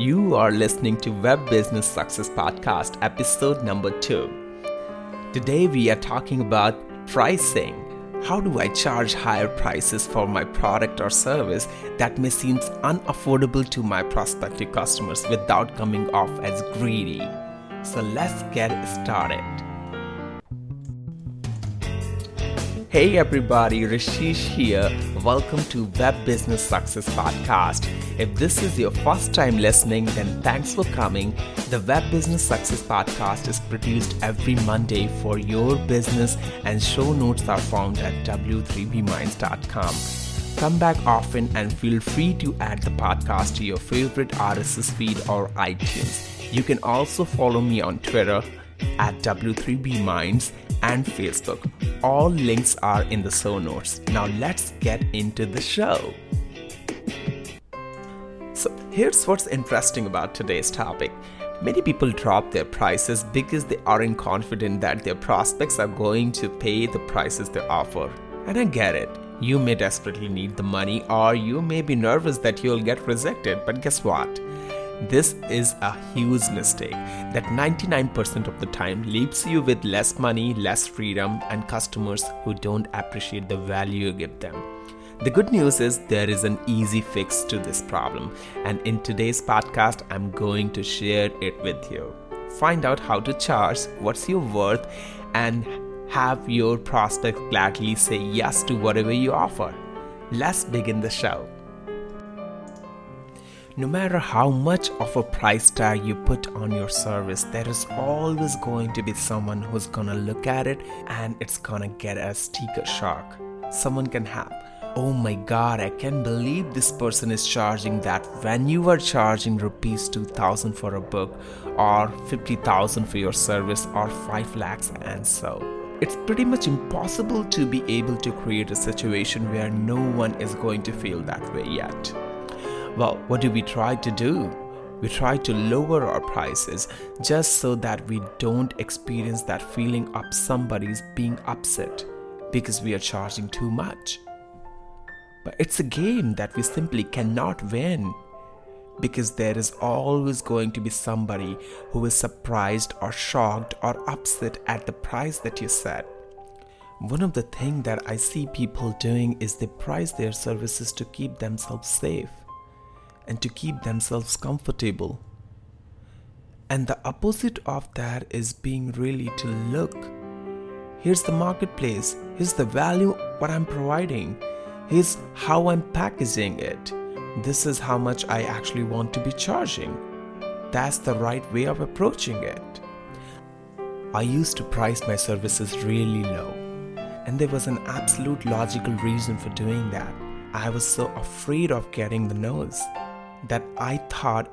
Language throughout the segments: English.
You are listening to Web Business Success Podcast, episode number two. Today, we are talking about pricing. How do I charge higher prices for my product or service that may seem unaffordable to my prospective customers without coming off as greedy? So, let's get started. Hey everybody, Rishish here. Welcome to Web Business Success Podcast. If this is your first time listening, then thanks for coming. The Web Business Success Podcast is produced every Monday for your business, and show notes are found at w3bminds.com. Come back often and feel free to add the podcast to your favorite RSS feed or iTunes. You can also follow me on Twitter at W3BMinds and Facebook. All links are in the show notes. Now let's get into the show. Here's what's interesting about today's topic. Many people drop their prices because they aren't confident that their prospects are going to pay the prices they offer. And I get it. You may desperately need the money, or you may be nervous that you'll get rejected, but guess what? This is a huge mistake that 99% of the time leaves you with less money, less freedom, and customers who don't appreciate the value you give them. The good news is there is an easy fix to this problem, and in today's podcast, I'm going to share it with you. Find out how to charge, what's your worth, and have your prospect gladly say yes to whatever you offer. Let's begin the show no matter how much of a price tag you put on your service, there is always going to be someone who's gonna look at it and it's gonna get a sticker shock. Someone can have, oh my god, I can't believe this person is charging that when you are charging rupees 2000 for a book or 50000 for your service or 5 lakhs and so. It's pretty much impossible to be able to create a situation where no one is going to feel that way yet. Well, what do we try to do? We try to lower our prices just so that we don't experience that feeling of somebody's being upset because we are charging too much. But it's a game that we simply cannot win because there is always going to be somebody who is surprised or shocked or upset at the price that you set. One of the things that I see people doing is they price their services to keep themselves safe and to keep themselves comfortable. And the opposite of that is being really to look. Here's the marketplace, here's the value what I'm providing, here's how I'm packaging it. This is how much I actually want to be charging. That's the right way of approaching it. I used to price my services really low, and there was an absolute logical reason for doing that. I was so afraid of getting the no's that I thought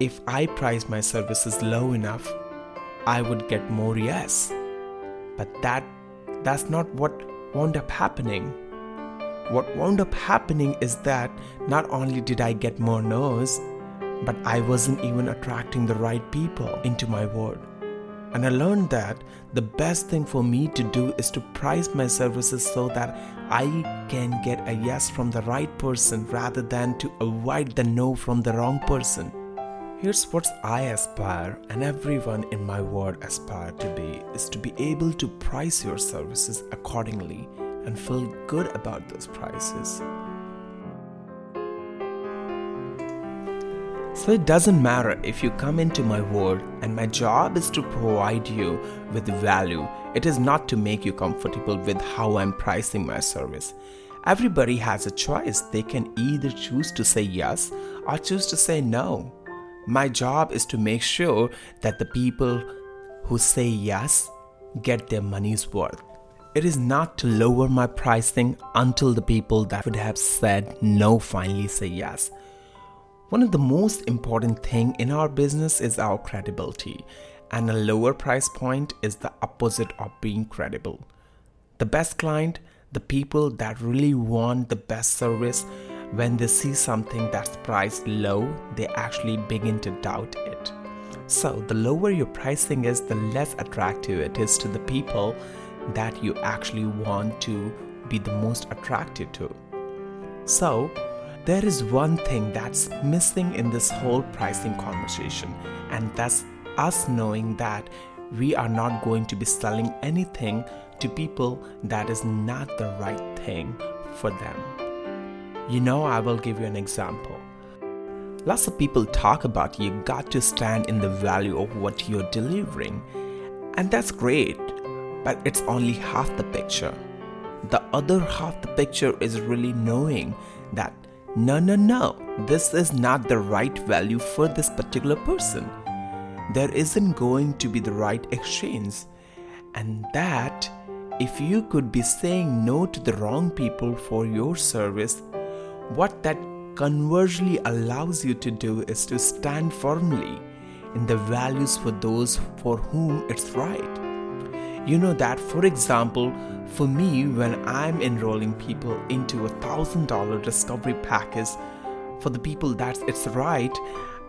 if I priced my services low enough, I would get more yes. But that that's not what wound up happening. What wound up happening is that not only did I get more no's, but I wasn't even attracting the right people into my world. And I learned that the best thing for me to do is to price my services so that I can get a yes from the right person rather than to avoid the no from the wrong person. Here's what I aspire and everyone in my world aspire to be is to be able to price your services accordingly and feel good about those prices. So it doesn't matter if you come into my world and my job is to provide you with value. It is not to make you comfortable with how I'm pricing my service. Everybody has a choice. They can either choose to say yes or choose to say no. My job is to make sure that the people who say yes get their money's worth. It is not to lower my pricing until the people that would have said no finally say yes. One of the most important thing in our business is our credibility, and a lower price point is the opposite of being credible. The best client, the people that really want the best service, when they see something that's priced low, they actually begin to doubt it. So, the lower your pricing is, the less attractive it is to the people that you actually want to be the most attracted to. So, there is one thing that's missing in this whole pricing conversation, and that's us knowing that we are not going to be selling anything to people that is not the right thing for them. You know, I will give you an example. Lots of people talk about you got to stand in the value of what you're delivering, and that's great, but it's only half the picture. The other half the picture is really knowing that no, no, no, this is not the right value for this particular person. There isn't going to be the right exchange, and that if you could be saying no to the wrong people for your service, what that conversely allows you to do is to stand firmly in the values for those for whom it's right. You know that, for example, for me, when I'm enrolling people into a thousand dollar discovery package for the people that it's right,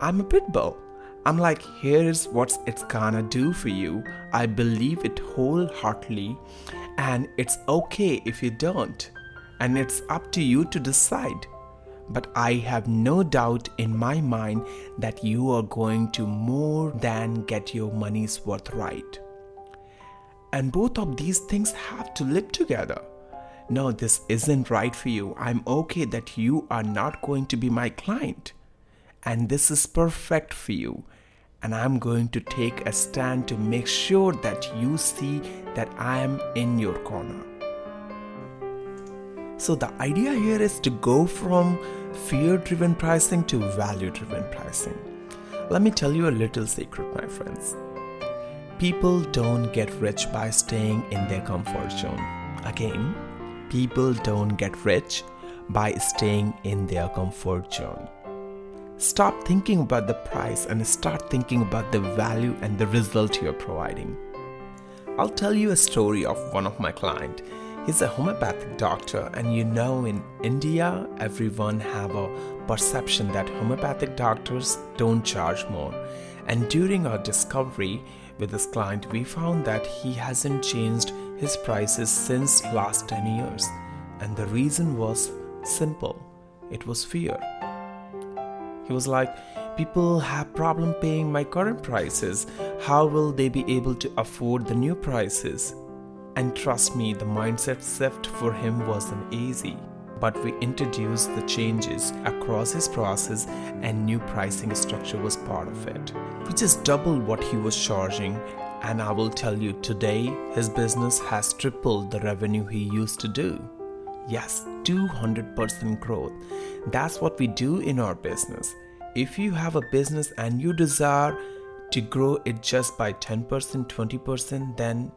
I'm a pit bull. I'm like, here's what it's gonna do for you. I believe it wholeheartedly, and it's okay if you don't. And it's up to you to decide. But I have no doubt in my mind that you are going to more than get your money's worth right. And both of these things have to live together. No, this isn't right for you. I'm okay that you are not going to be my client. And this is perfect for you and I'm going to take a stand to make sure that you see that I am in your corner. So, the idea here is to go from fear driven pricing to value driven pricing. Let me tell you a little secret, my friends. People don't get rich by staying in their comfort zone. Again, people don't get rich by staying in their comfort zone. Stop thinking about the price and start thinking about the value and the result you're providing. I'll tell you a story of one of my client. He's a homeopathic doctor and you know in India everyone have a perception that homeopathic doctors don't charge more. And during our discovery with this client we found that he hasn't changed his prices since last 10 years. And the reason was simple. It was fear. He was like, People have problem paying my current prices. How will they be able to afford the new prices? And trust me, the mindset shift for him wasn't easy. But we introduced the changes across his process, and new pricing structure was part of it. We just doubled what he was charging, and I will tell you today, his business has tripled the revenue he used to do. Yes, 200% growth. That's what we do in our business. If you have a business and you desire to grow it just by 10%, 20%, then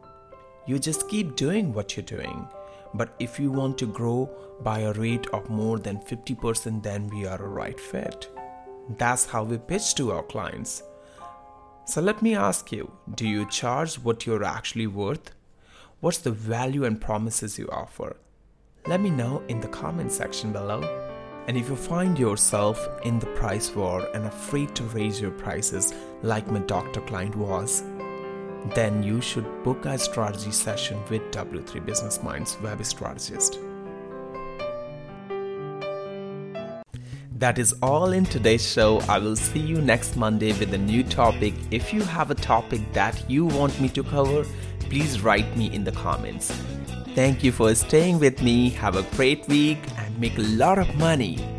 you just keep doing what you're doing. But if you want to grow by a rate of more than 50%, then we are a right fit. That's how we pitch to our clients. So let me ask you do you charge what you're actually worth? What's the value and promises you offer? Let me know in the comment section below. And if you find yourself in the price war and afraid to raise your prices like my doctor client was, then you should book a strategy session with W3 Business Minds web strategist. That is all in today's show. I will see you next Monday with a new topic. If you have a topic that you want me to cover, please write me in the comments. Thank you for staying with me. Have a great week and make a lot of money.